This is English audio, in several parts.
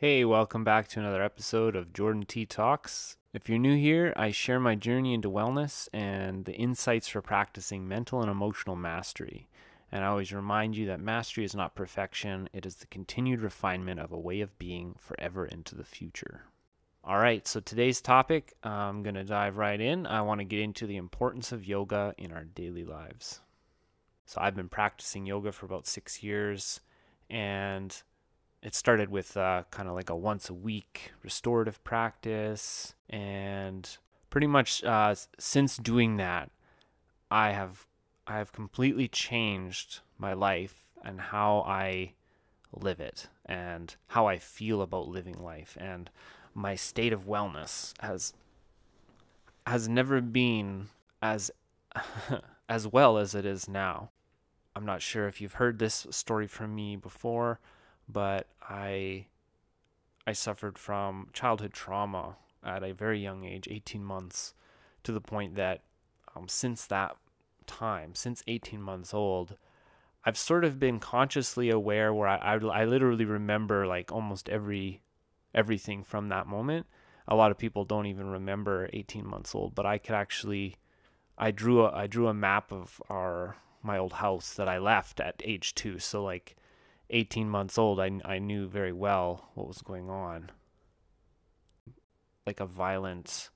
Hey, welcome back to another episode of Jordan T Talks. If you're new here, I share my journey into wellness and the insights for practicing mental and emotional mastery. And I always remind you that mastery is not perfection, it is the continued refinement of a way of being forever into the future. All right, so today's topic, I'm going to dive right in. I want to get into the importance of yoga in our daily lives. So I've been practicing yoga for about six years, and it started with uh, kind of like a once a week restorative practice. And pretty much uh, since doing that, I have I have completely changed my life and how I live it and how I feel about living life and my state of wellness has has never been as as well as it is now. I'm not sure if you've heard this story from me before, but I I suffered from childhood trauma at a very young age, 18 months, to the point that um, since that time, since 18 months old, I've sort of been consciously aware where I, I, I literally remember like almost every everything from that moment. A lot of people don't even remember 18 months old, but I could actually I drew a I drew a map of our my old house that I left at age 2. So like 18 months old, I I knew very well what was going on. Like a violent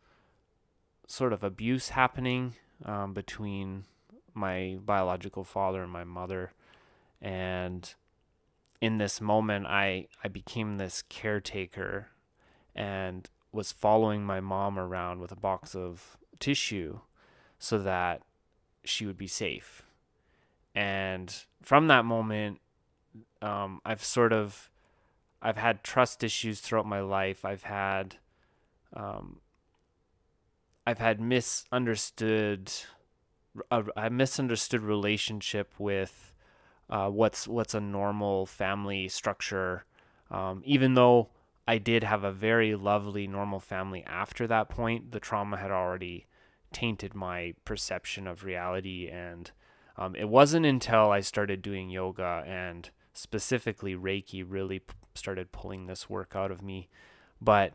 sort of abuse happening um, between my biological father and my mother and in this moment I I became this caretaker and was following my mom around with a box of tissue so that she would be safe. And from that moment, um, I've sort of I've had trust issues throughout my life. I've had um, I've had misunderstood a, a misunderstood relationship with uh, what's what's a normal family structure. Um, even though I did have a very lovely normal family after that point, the trauma had already tainted my perception of reality. And um, it wasn't until I started doing yoga and specifically Reiki really p- started pulling this work out of me. But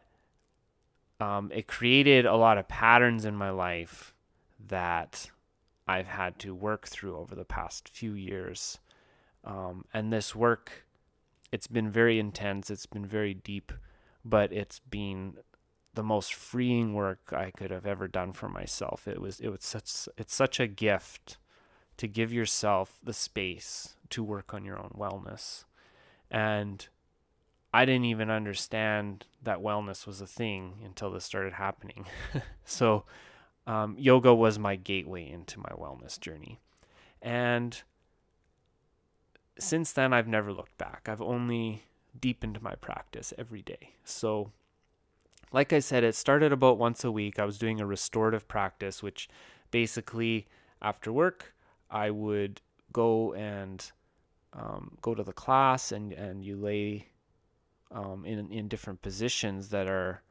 um, it created a lot of patterns in my life that I've had to work through over the past few years. Um, and this work, it's been very intense, it's been very deep, but it's been the most freeing work I could have ever done for myself. It was it was such it's such a gift to give yourself the space to work on your own wellness. And I didn't even understand that wellness was a thing until this started happening. so um, yoga was my gateway into my wellness journey. And since then, I've never looked back. I've only deepened my practice every day. So, like I said, it started about once a week. I was doing a restorative practice, which basically after work, I would go and um, go to the class, and, and you lay um, in in different positions that are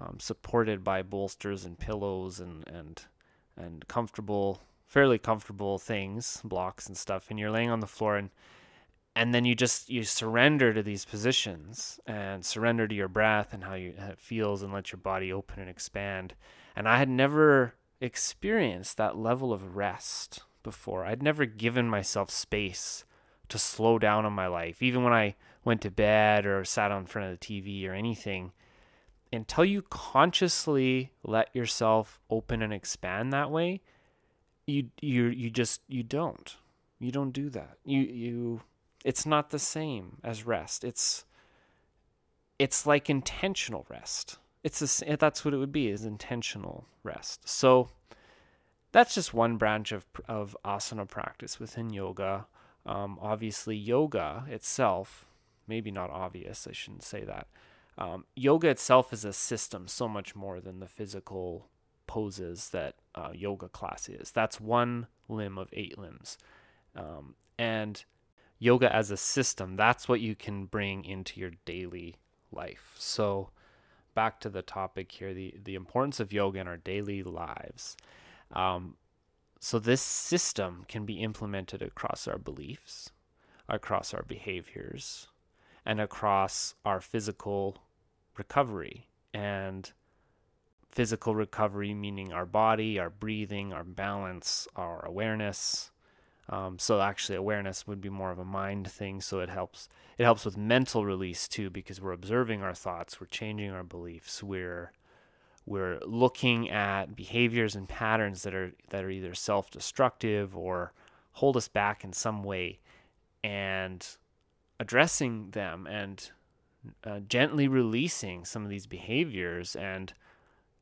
um, supported by bolsters and pillows and and and comfortable, fairly comfortable things, blocks and stuff, and you're laying on the floor and and then you just you surrender to these positions and surrender to your breath and how, you, how it feels and let your body open and expand. And i had never experienced that level of rest before i'd never given myself space to slow down in my life even when i went to bed or sat in front of the tv or anything until you consciously let yourself open and expand that way you you you just you don't you don't do that you you it's not the same as rest. It's it's like intentional rest. It's a, that's what it would be is intentional rest. So that's just one branch of of asana practice within yoga. Um, obviously, yoga itself, maybe not obvious. I shouldn't say that. Um, yoga itself is a system, so much more than the physical poses that uh, yoga class is. That's one limb of eight limbs, um, and yoga as a system, that's what you can bring into your daily life. So, back to the topic here the, the importance of yoga in our daily lives. Um, so, this system can be implemented across our beliefs, across our behaviors, and across our physical recovery. And physical recovery, meaning our body, our breathing, our balance, our awareness. Um, so actually, awareness would be more of a mind thing. So it helps. It helps with mental release too, because we're observing our thoughts, we're changing our beliefs, we're we're looking at behaviors and patterns that are that are either self-destructive or hold us back in some way, and addressing them and uh, gently releasing some of these behaviors and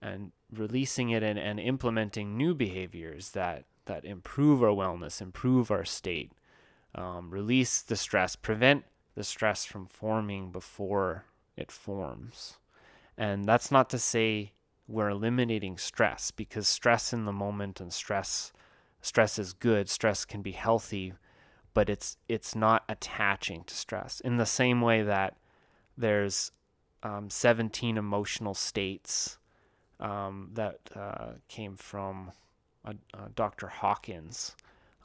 and releasing it and, and implementing new behaviors that that improve our wellness, improve our state, um, release the stress, prevent the stress from forming before it forms. And that's not to say we're eliminating stress because stress in the moment and stress stress is good, stress can be healthy, but it's it's not attaching to stress in the same way that there's um, 17 emotional states um, that uh, came from uh, uh, Dr. Hawkins.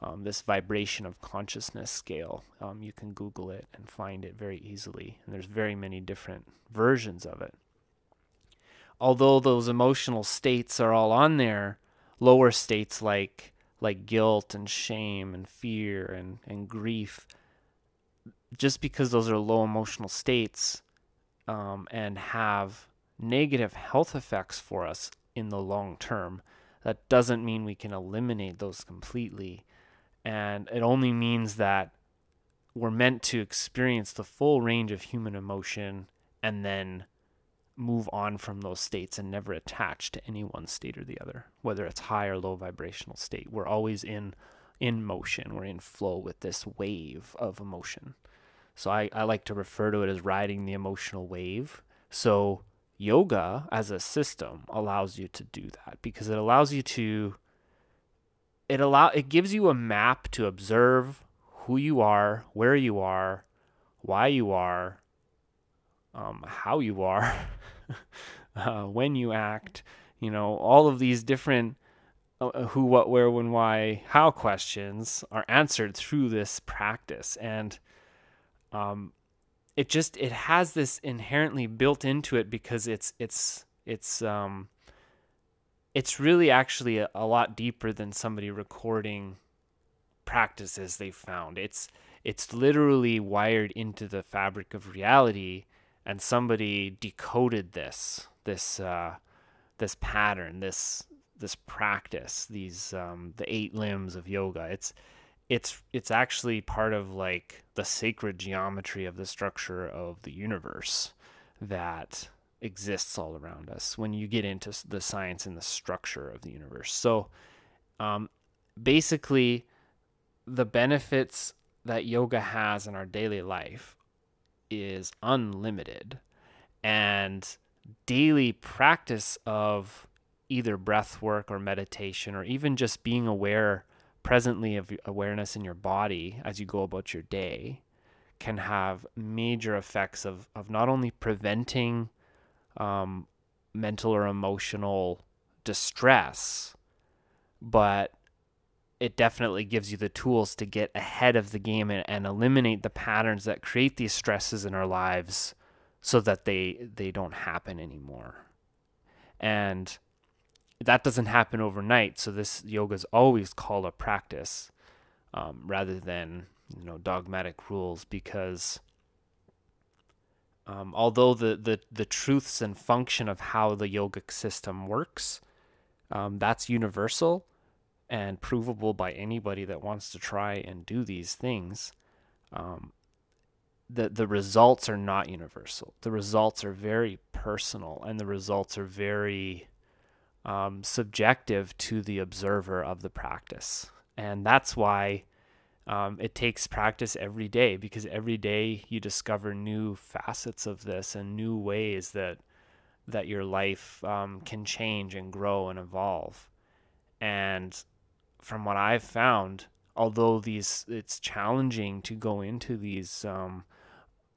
Um, this vibration of consciousness scale. Um, you can Google it and find it very easily. And there's very many different versions of it. Although those emotional states are all on there, lower states like like guilt and shame and fear and, and grief, just because those are low emotional states um, and have negative health effects for us in the long term. That doesn't mean we can eliminate those completely. And it only means that we're meant to experience the full range of human emotion and then move on from those states and never attach to any one state or the other, whether it's high or low vibrational state. We're always in in motion. We're in flow with this wave of emotion. So I, I like to refer to it as riding the emotional wave. So yoga as a system allows you to do that because it allows you to it allow it gives you a map to observe who you are, where you are, why you are, um, how you are, uh, when you act. You know, all of these different uh, who, what, where, when, why, how questions are answered through this practice, and um, it just it has this inherently built into it because it's it's it's um it's really actually a, a lot deeper than somebody recording practices they found. It's it's literally wired into the fabric of reality and somebody decoded this this uh, this pattern this this practice these um, the eight limbs of yoga it's it's it's actually part of like the sacred geometry of the structure of the universe that exists all around us when you get into the science and the structure of the universe. So um, basically the benefits that yoga has in our daily life is unlimited. And daily practice of either breath work or meditation or even just being aware presently of awareness in your body as you go about your day can have major effects of, of not only preventing um, mental or emotional distress, but it definitely gives you the tools to get ahead of the game and, and eliminate the patterns that create these stresses in our lives so that they they don't happen anymore. And that doesn't happen overnight. So this yoga is always called a practice um, rather than you know dogmatic rules because um, although the, the the truths and function of how the yogic system works um, that's universal and provable by anybody that wants to try and do these things um, the the results are not universal the results are very personal and the results are very um, subjective to the observer of the practice. And that's why um, it takes practice every day because every day you discover new facets of this and new ways that that your life um, can change and grow and evolve. And from what I've found, although these it's challenging to go into these um,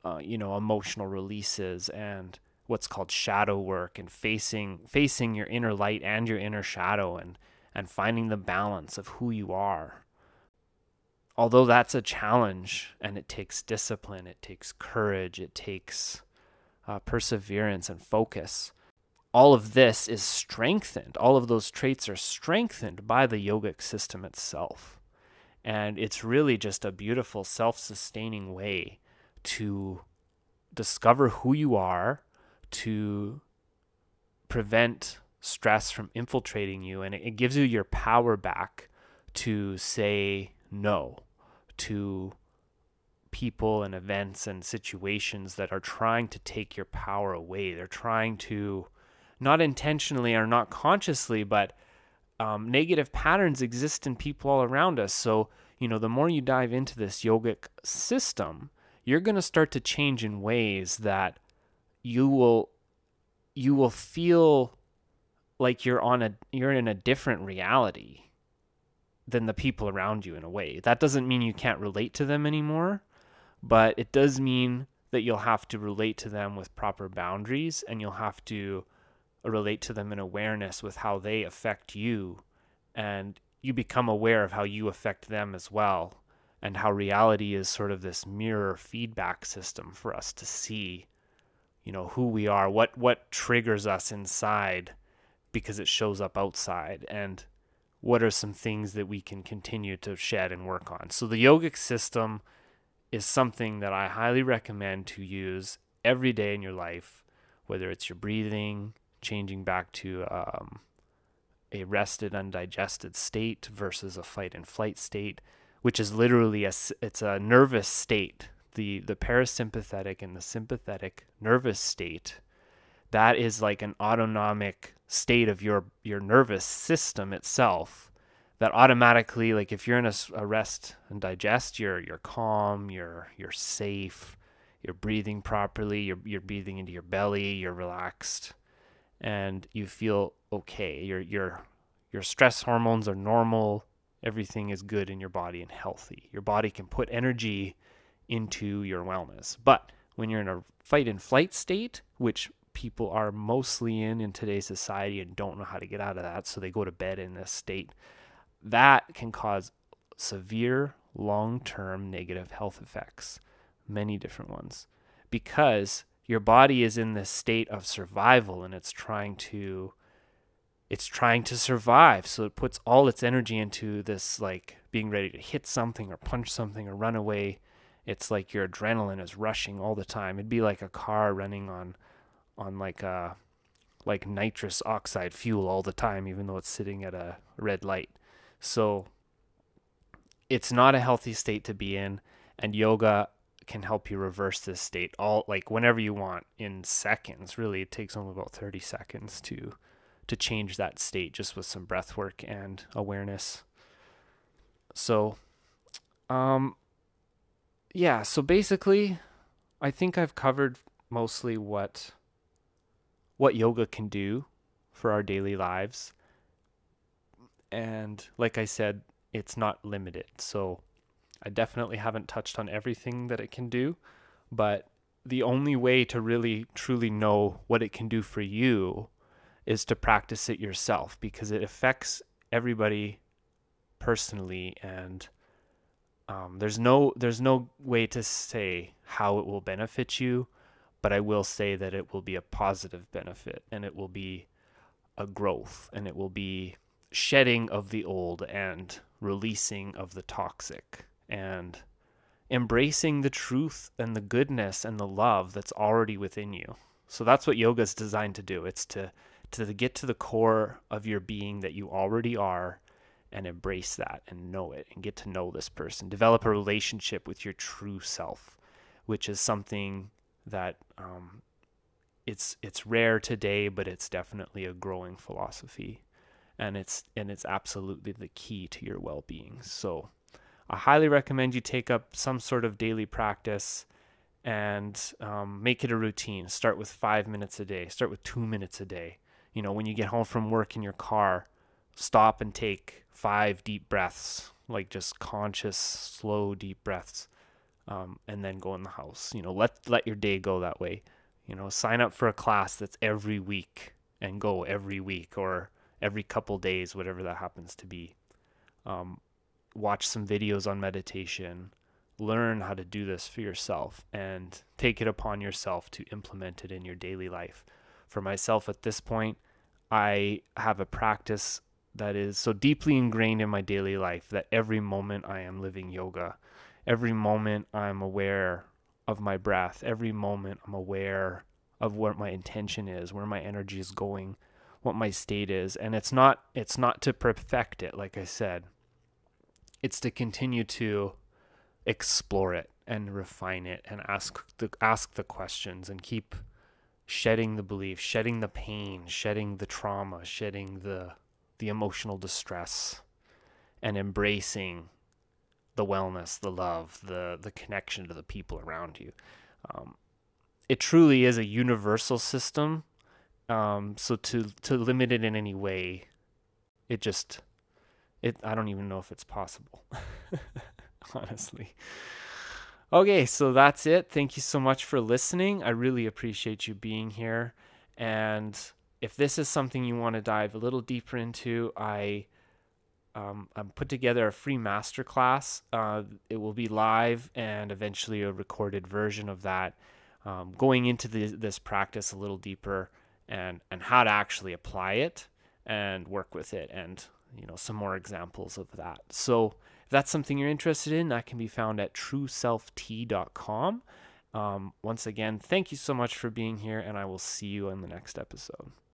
uh, you know emotional releases and what's called shadow work and facing facing your inner light and your inner shadow and and finding the balance of who you are. Although that's a challenge and it takes discipline, it takes courage, it takes uh, perseverance and focus, all of this is strengthened. All of those traits are strengthened by the yogic system itself. And it's really just a beautiful self sustaining way to discover who you are, to prevent stress from infiltrating you. And it, gives you your power back to say no to people and events and situations that are trying to take your power away. They're trying to, not intentionally or not consciously, but um, negative patterns exist in people all around us. So, you know, the more you dive into this yogic system, you're going to start to change in ways that you will you will feel like you're on a you're in a different reality than the people around you in a way. That doesn't mean you can't relate to them anymore, but it does mean that you'll have to relate to them with proper boundaries and you'll have to relate to them in awareness with how they affect you and you become aware of how you affect them as well and how reality is sort of this mirror feedback system for us to see you know who we are what what triggers us inside because it shows up outside and what are some things that we can continue to shed and work on. So the yogic system is something that I highly recommend to use every day in your life, whether it's your breathing, changing back to um, a rest and digest state versus a fight and flight state, which is literally a it's a nervous state. The the parasympathetic and the sympathetic nervous state that is like an autonomic state of your your nervous system itself that automatically like if you're in a, a, rest and digest you're you're calm you're you're safe you're breathing properly you're you're breathing into your belly you're relaxed and you feel okay your your your stress hormones are normal everything is good in your body and healthy your body can put energy into your wellness but when you're in a fight and flight state which people are mostly in in today's society and don't know how to get out of that. So they go to bed in this state. That can cause severe long term negative health effects, many different ones, because your body is in this state of survival and it's trying to it's trying to survive. So it puts all its energy into this like being ready to hit something or punch something or run away. It's like your adrenaline is rushing all the time. It'd be like a car running on on like a uh, like nitrous oxide fuel all the time, even though it's sitting at a red light. So it's not a healthy state to be in, and yoga can help you reverse this state all like whenever you want in seconds. Really, it takes only about 30 seconds to to change that state just with some breath work and awareness. So um yeah, so basically I think I've covered mostly what what yoga can do for our daily lives. And like I said, it's not limited. So I definitely haven't touched on everything that it can do, but the only way to really truly know what it can do for you is to practice it yourself because it affects everybody personally and um, there's no there's no way to say how it will benefit you but I will say that it will be a positive benefit and it will be a growth and it will be shedding of the old and releasing of the toxic and embracing the truth and the goodness and the love that's already within you. So that's what yoga is designed to do. It's to to get to the core of your being that you already are and embrace that and know it and get to know this person. Develop a relationship with your true self, which is something that um, it's it's rare today, but it's definitely a growing philosophy, and it's and it's absolutely the key to your well-being. So, I highly recommend you take up some sort of daily practice and um, make it a routine. Start with five minutes a day. Start with two minutes a day. You know, when you get home from work in your car, stop and take five deep breaths, like just conscious, slow, deep breaths um, and then go in the house. You know, let let your day go that way. You know, sign up for a class that's every week and go every week or every couple days, whatever that happens to be. Um, watch some videos on meditation, learn how to do this for yourself, and take it upon yourself to implement it in your daily life. For myself at this point, I have a practice that is so deeply ingrained in my daily life that every moment I am living yoga, every moment I'm aware of my breath, every moment I'm aware of what my intention is, where my energy is going, what my state is, and it's not it's not to perfect it like I said. It's to continue to explore it and refine it and ask the ask the questions and keep shedding the belief, shedding the pain, shedding the trauma, shedding the the emotional distress and embracing the wellness, the love, the the connection to the people around you. Um, it truly is a universal system. Um, so to to limit it in any way, it just it I don't even know if it's possible. honestly. Okay, so that's it. Thank you so much for listening. I really appreciate you being here. And if this is something you want to dive a little deeper into, I um, I'm put together a free masterclass. Uh, it will be live and eventually a recorded version of that, um, going into the, this practice a little deeper and and how to actually apply it and work with it, and you know some more examples of that. So if that's something you're interested in, that can be found at trueselft.com. Um, once again, thank you so much for being here, and I will see you in the next episode.